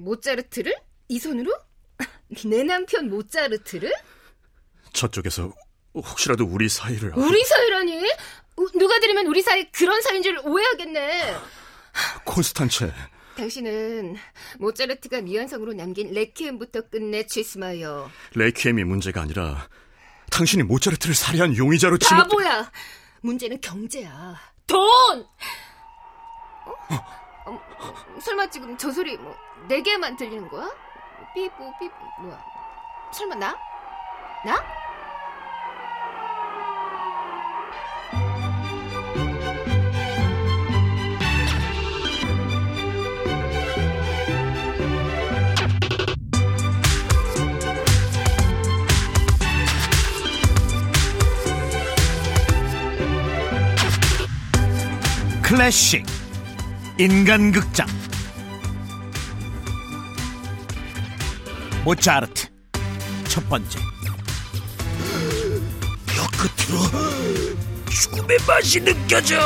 모차르트를? 이 손으로? 내 남편 모차르트를? 저쪽에서 혹시라도 우리 사이를 우리 사이라니? 누가 들으면 우리 사이 그런 사이인 줄 오해하겠네. 콘스탄체. 당신은 모차르트가 미완성으로 남긴 레퀴엠부터 끝내 취스마여. 레퀴엠이 문제가 아니라 당신이 모차르트를 살해한 용의자로 지목. 바보야. 문제는 경제야. 돈. 어? 어, 설마 지금 저 소리 뭐 네 개만 들리는 거야? 삐뽀 삐뽀 뭐야? 설마 나? 나? 클래식 인간극장. 모차르트. 첫 번째. 혀 끝으로 죽음의 맛이 느껴져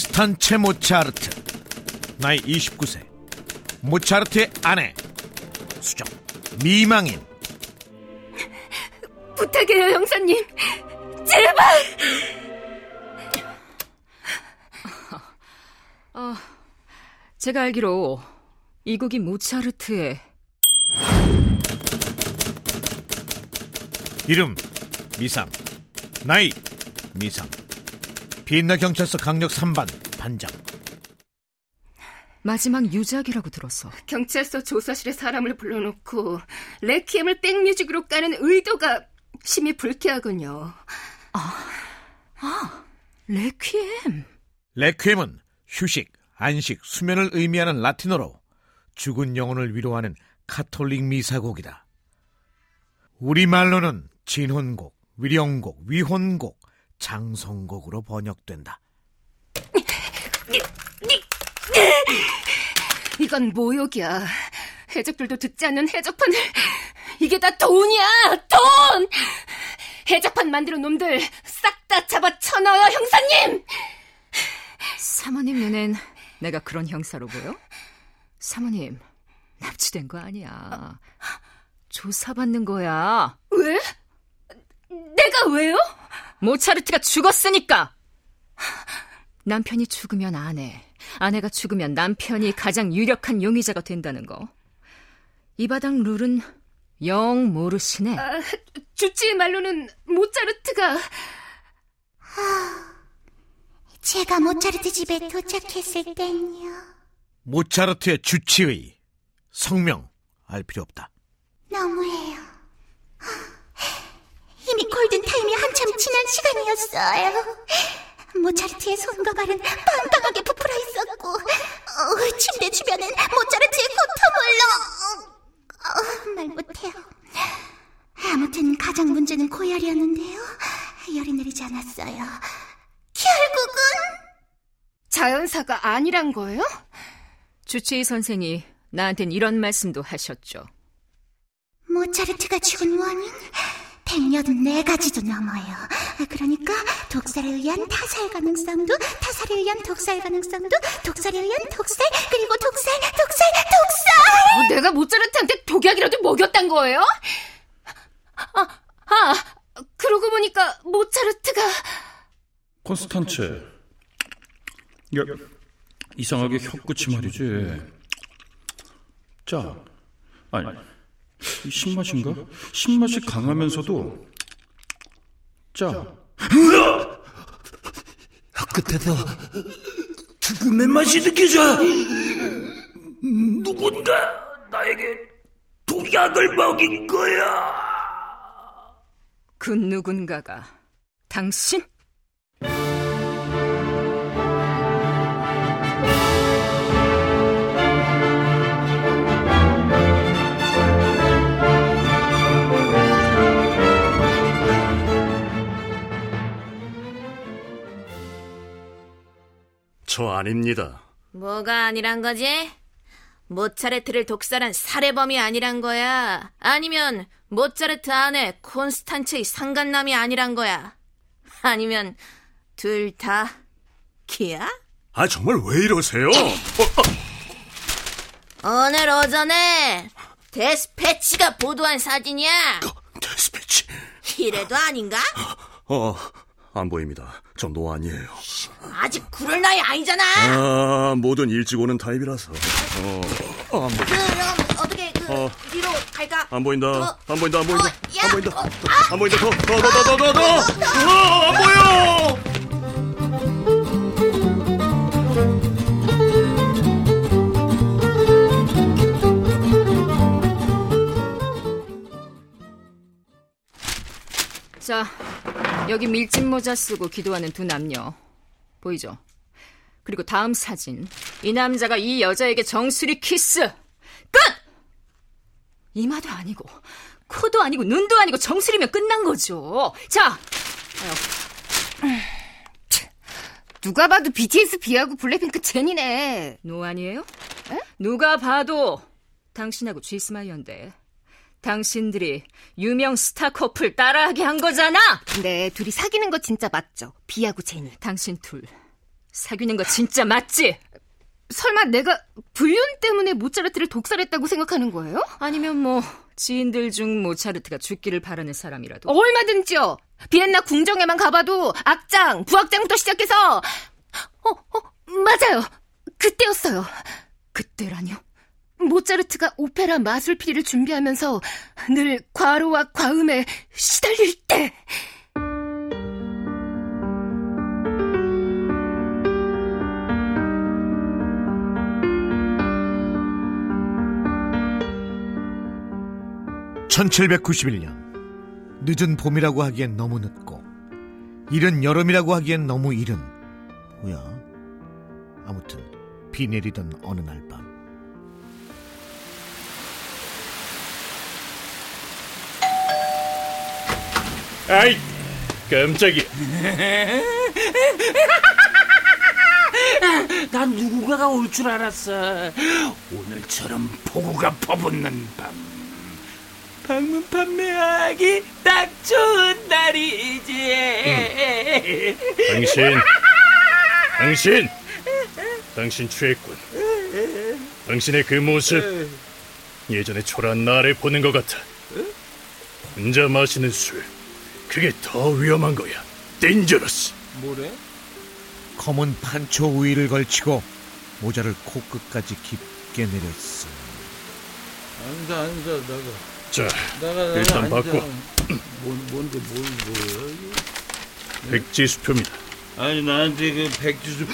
콘스탄체 모차르트. 나이 29세. 모차르트의 아내. 수정. 미망인. 부탁해요 형사님. 제발! 어, 제가 알기로 이 곡이 모차르트의 이름 미상. 나이 미상 비엔나 경찰서 강력 3반 반장 마지막 유작이라고 들었어. 경찰서 조사실에 사람을 불러놓고 레퀴엠을 백뮤직으로 까는 의도가 심히 불쾌하군요. 아, 아, 레퀴엠. 레퀴엠은 휴식, 안식, 수면을 의미하는 라틴어로 죽은 영혼을 위로하는 카톨릭 미사곡이다. 우리말로는 진혼곡, 위령곡, 위혼곡, 장성곡으로 번역된다. 이건 모욕이야. 해적들도 듣지 않는 해적판을 이게 다 돈이야 돈 해적판 만드는 놈들 싹 다 잡아 쳐넣어요 형사님 사모님 눈엔 내가 그런 형사로 보여? 사모님 납치된 거 아니야 조사받는 거야 왜? 내가 왜요? 모차르트가 죽었으니까 남편이 죽으면 아내 아내가 죽으면 남편이 가장 유력한 용의자가 된다는 거. 이 바닥 룰은 영 모르시네. 아, 주치의 말로는 모차르트가... 아, 제가 모차르트 집에 도착했을 땐요. 모차르트의 주치의 성명 알 필요 없다. 이미 골든타임이 한참 지난 시간이었어요. 모차르트의 손과 발은 빵빵하게 부풀어 있었고 어, 침대 주변엔 모차르트의 코터물로 어, 말 못해요. 아무튼 가장 문제는 고열이었는데요. 열이 내리지 않았어요. 결국은 자연사가 아니란 거예요? 주치의 선생이 나한텐 이런 말씀도 하셨죠. 모차르트가 죽은 원인 184 가지도 넘어요. 그러니까 독살에 의한 타살 가능성도, 타살에 의한 독살 가능성도, 독살에 의한 독살, 그리고 독살, 독살, 독살! 뭐 내가 모차르트한테 독약이라도 먹였단 거예요? 아, 아, 그러고 보니까 모차르트가... 콘스탄체, 야, 이상하게 혀끝이 말이지. 자, 아니... 신맛인가? 신맛이 강하면서도 짜. 끝에서 죽음의 맛이 느껴져. 누군가 나에게 독약을 먹인 거야. 그 누군가가 당신? 저 아닙니다. 뭐가 아니란 거지? 모차르트를 독살한 살해범이 아니란 거야? 아니면 모차르트 안에 콘스탄츠의 상간남이 아니란 거야? 아니면 둘 다 기야? 아, 정말 왜 이러세요? 어, 어. 오늘 오전에 데스패치가 보도한 사진이야. 데스패치. 이래도 아닌가? 어, 안 보입니다. 저 노안이에요. 아직 그럴 나이 아니잖아. 아, 뭐든 일찍 오는 타입이라서. 어, 어, 안, 보, 그럼 어떻게 그 어. 뒤로 갈까? 안 보인다. 어. 안 보인다. 안 보인다. 어, 야. 안 보인다. 어, 안 보인다. 더, 더, 더, 더, 더, 더, 더. 어, 안 보여. 자, 여기 밀짚 모자 쓰고 기도하는 두 남녀. 보이죠? 그리고 다음 사진. 이 남자가 이 여자에게 정수리 키스. 끝! 이마도 아니고, 코도 아니고, 눈도 아니고, 정수리면 끝난 거죠. 자, 누가 봐도 BTS 뷔하고 블랙핑크 제니네. no 아니에요? 누가 봐도 당신하고 쥐스마이언데 당신들이 유명 스타 커플 따라하게 한 거잖아. 네, 둘이 사귀는 거 진짜 맞죠? 비하고 제니. 당신 둘 사귀는 거 진짜 맞지? 설마 내가 불륜 때문에 모차르트를 독살했다고 생각하는 거예요? 아니면 뭐 지인들 중 모차르트가 죽기를 바라는 사람이라도 얼마든지요. 비엔나 궁정에만 가봐도 악장, 부악장부터 시작해서 어, 어, 맞아요. 그때였어요. 그때라뇨? 모차르트가 오페라 마술피리를 준비하면서 늘 과로와 과음에 시달릴 때. (1791년) 늦은 봄이라고 하기엔 너무 늦고 이른 여름이라고 하기엔 너무 이른 뭐야 아무튼 비 내리던 어느 날 밤 아이, 깜짝이야. 난 누군가가 올 줄 알았어. 오늘처럼 폭우가 퍼붓는 밤. 방문 판매하기 딱 좋은 날이지. 당신, 당신, 당신 취했군. 당신의 그 모습, 예전에 초라한 나를 보는 것 같아. 혼자 마시는 술, 그게 더 위험한 거야. 덴저러스. 뭐래? 검은 판초 우위를 걸치고 모자를 코끝까지 깊게 내렸어 앉아 앉아 나가 자, 나가 나가 일단 앉아. 바꿔. 뭔 뭔데 뭘 뭐야? 백지 수표입니다. 아니 나한테 그 백지수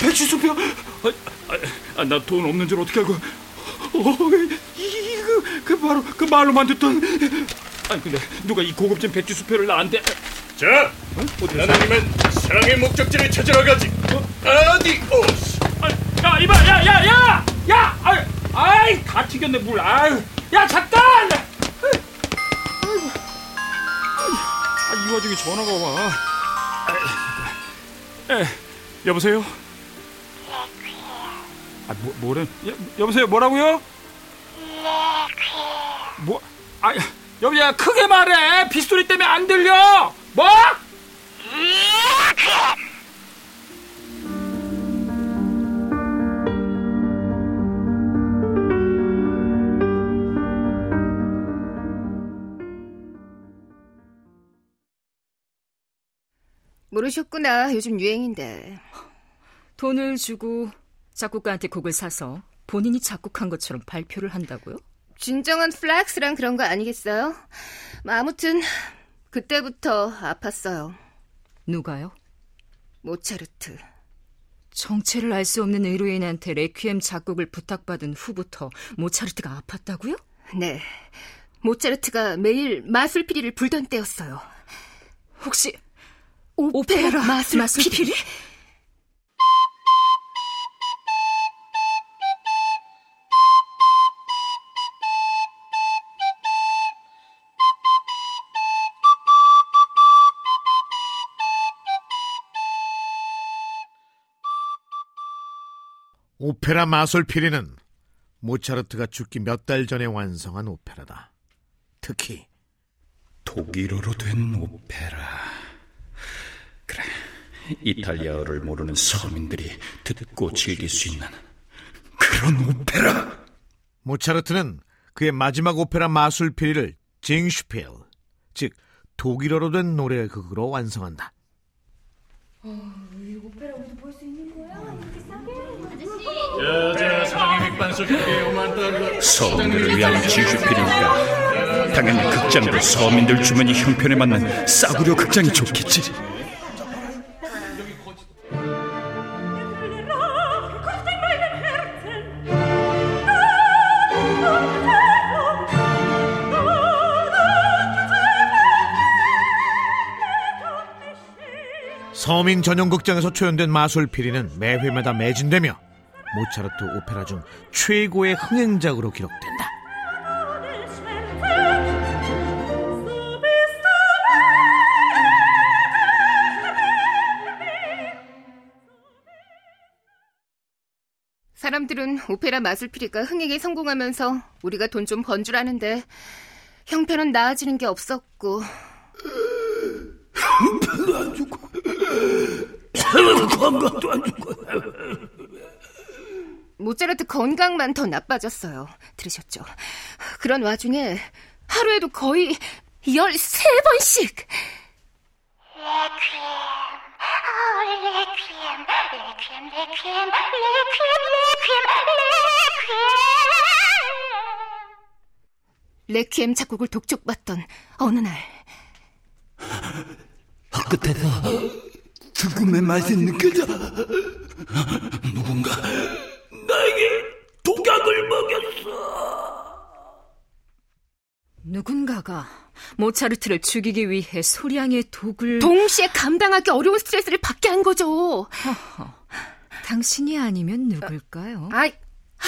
백지 수표 아, 아, 나 돈 없는 줄 어떻게 알고 어, 이그 그 바로 그 말로만 듣던 아니 근데 누가 이 고급진 백지수표를 나한테 자, 하나님은 사랑의 목적지를 찾으러 가지. adiós. 야 이봐 야야야 야! 야 아이 아이 다 튀겼네 물. 아유 야 잠깐! 아, 이 와중에 전화가 와. 에, 여보세요? 아 뭐, 뭐래? 여, 여보세요? 뭐라고요? 뭐 아, 여보야 크게 말해 빗소리 때문에 안 들려 뭐? 모르셨구나. 요즘 유행인데. 돈을 주고 작곡가한테 곡을 사서 본인이 작곡한 것처럼 발표를 한다고요? 진정한 flex란 그런 거 아니겠어요? 뭐 아무튼 그때부터 아팠어요. 누가요? 모차르트. 정체를 알 수 없는 의뢰인한테 레퀴엠 작곡을 부탁받은 후부터 모차르트가 아팠다고요? 네. 모차르트가 매일 마술피리를 불던 때였어요. 혹시 오페라, 마술피리? 마술피리? 오페라 마술피리는 모차르트가 죽기 몇 달 전에 완성한 오페라다. 특히 독일어로 된 오페라. 그래, 이탈리아어를 모르는 서민들이 듣고 즐길 수 있는 그런 오페라. 모차르트는 그의 마지막 오페라 마술피리를 징슈필, 즉 독일어로 된 노래 극으로 완성한다. 자자 사랑의 맥반석 개요만 따르 서민들을 위한 징슈필이니까 당연히 극장도 서민들 주머니 형편에 맞는 싸구려 극장이 좋겠지. 서민 전용 극장에서 초연된 마술피리는 매 회마다 매진되며 모차르트 오페라 중 최고의 흥행작으로 기록된다. 사람들은 오페라 마술피리가 흥행에 성공하면서 우리가 돈 좀 번 줄 아는데 형편은 나아지는 게 없었고 모차르트 건강만 더 나빠졌어요. 들으셨죠? 그런 와중에 하루에도 거의 13번씩 레퀴엠, 작곡을 독촉받던 어느 날 끝에서 죽음의 맛이 느껴져. 누군가 나에게 독약을 먹였어. 누군가가 모차르트를 죽이기 위해 소량의 독을 동시에 감당하기 어려운 스트레스를 받게 한 거죠. 당신이 아니면 누굴까요? 아이,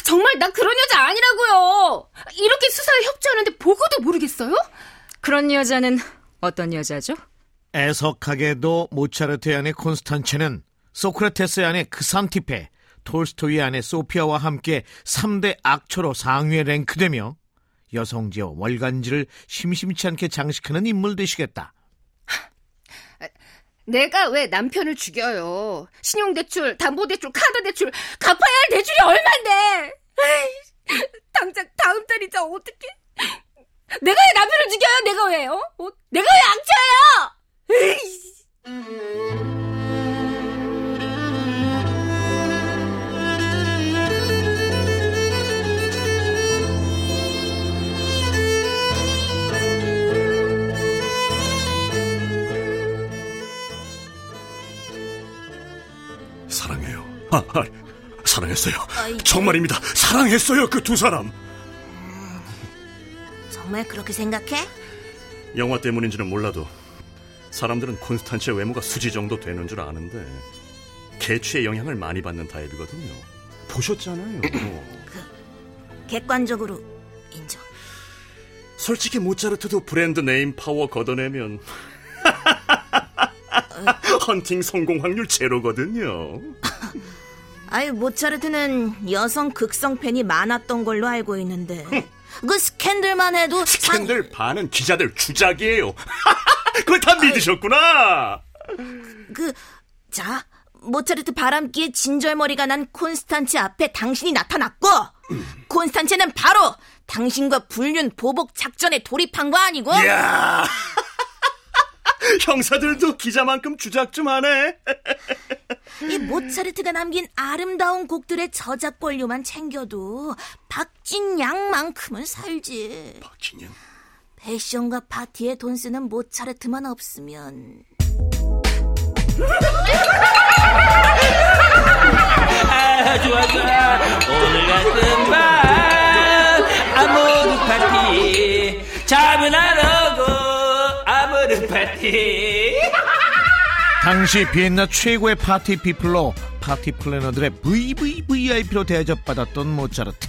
정말 난 그런 여자 아니라고요. 이렇게 수사에 협조하는데 보고도 모르겠어요? 그런 여자는 어떤 여자죠? 애석하게도 모차르트의 아내 콘스탄체는 소크라테스의 아내 크산티페, 톨스토이의 아내 소피아와 함께 3대 악초로 상위에 랭크되며 여성지와 월간지를 심심치 않게 장식하는 인물 되시겠다. 내가 왜 남편을 죽여요? 신용대출, 담보대출, 카드대출, 갚아야 할 대출이 얼만데? 당장 다음 달이자 어떻게? 내가 왜 남편을 죽여요? 내가 왜요? 어? 내가 왜. 사랑해요. 아, 아, 사랑했어요. 정말입니다. 사랑했어요. 그 두 사람. 정말 그렇게 생각해? 영화 때문인지는 몰라도 사람들은 콘스탄체의 외모가 수지 정도 되는 줄 아는데 개취의 영향을 많이 받는 타입이거든요. 보셨잖아요. 객관적으로 인정. 솔직히 모차르트도 brand name power 걷어내면 헌팅 성공 확률 제로거든요. 아유 모차르트는 여성 극성 팬이 많았던 걸로 알고 있는데 그 스캔들만 해도 상... 캔들 반은 기자들 주작이에요. 그걸 다 믿으셨구나. 그, 자, 모차르트 바람기에 진절머리가 난 콘스탄체 앞에 당신이 나타났고, 콘스탄체는 바로 당신과 불륜 보복 작전에 돌입한 거 아니고? 이야. 형사들도 기자만큼 주작 좀 하네. 이 모차르트가 남긴 아름다운 곡들의 저작 권료만 챙겨도 박진양만큼은 살지. 박진영. 패션과 파티에 돈 쓰는 모차르트만 없으면 아, 좋아, 좋아. 오늘 같은 밤, 아모르 파티. 자문하라고, 파티. 당시 비엔나 최고의 party people로 party planner들의 VVVIP로 대접받았던 모차르트.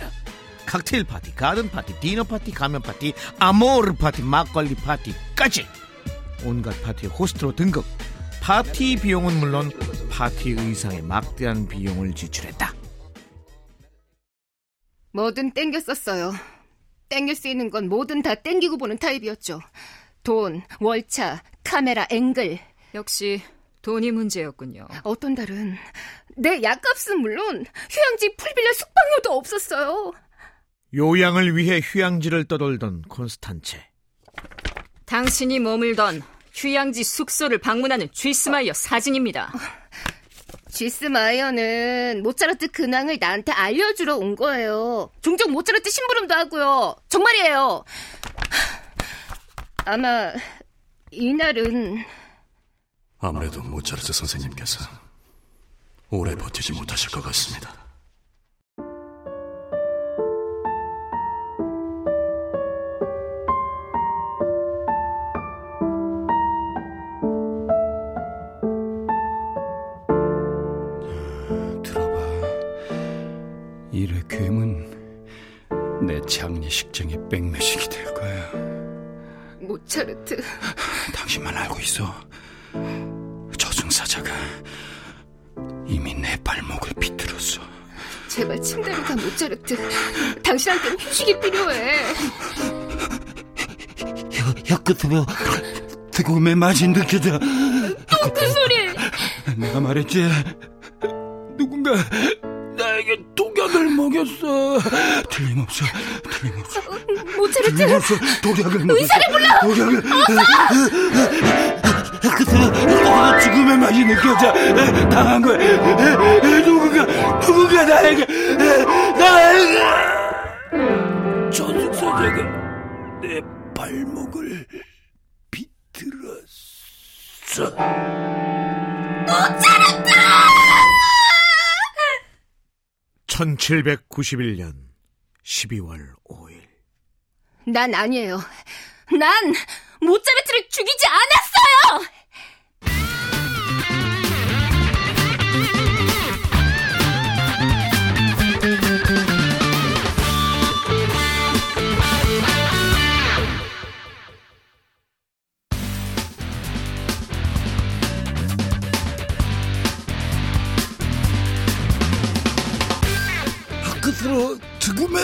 칵테일 파티, 가든 파티, 디너 파티, 가면 파티, 아모르 파티, 막걸리 파티까지 온갖 파티의 호스트로 등극. 파티 비용은 물론 파티 의상에 막대한 비용을 지출했다. 뭐든 땡겼었어요. 땡길 수 있는 건 뭐든 다 땡기고 보는 타입이었죠. 돈, 월차, 카메라, 앵글. 역시 돈이 문제였군요. 어떤 달은 내 약값은 물론 휴양지 풀빌려 숙박료도 없었어요. 요양을 위해 휴양지를 떠돌던 콘스탄체. 당신이 머물던 휴양지 숙소를 방문하는 쥐스마이어 사진입니다. 쥐스 마이어는 모차르트 근황을 나한테 알려주러 온 거예요. 종종 모차르트 심부름도 하고요. 정말이에요. 아마 이날은 아무래도 모차르트 선생님께서 오래 버티지 못하실 것 같습니다. 들어봐. 이 레퀴엠은 내 장례식장의 거야. 모차르트 당신만 알고 있어. 저승사자가 이미 내 발목을 비틀었어. 제발 침대로 가 모차르트. 당신한테는 휴식이 필요해. 혀 끝으로 뜨거움의 맛이 느껴져. 또그 소리. 내가 말했지. 누군가 독약을 먹였어. 틀림없어. 틀림없어. 모차르트 틀림없어. 독약을 먹였어. 의사를 불러. 독약을. 끝으로 뜨거운 죽음의 맛이 느껴져. 당한 거야. 누군가 누군가 나에게 나에게 저승사자가 내 발목을 비틀었어. 1791년 12월 5일. 난 아니에요. 난 모차르트를 죽이지 않았어요.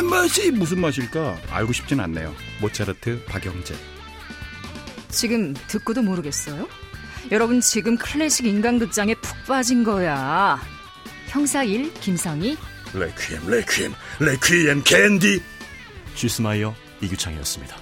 맛이 무슨 맛일까 알고 싶진 않네요. 모차르트 박영재. 지금 듣고도 모르겠어요? 여러분 지금 클래식 인간극장에 푹 빠진 거야. 형사 1 김성희, 레퀴엠, 레퀴엠, 레퀴엠 캔디. 쥐스마이어 이규창이었습니다.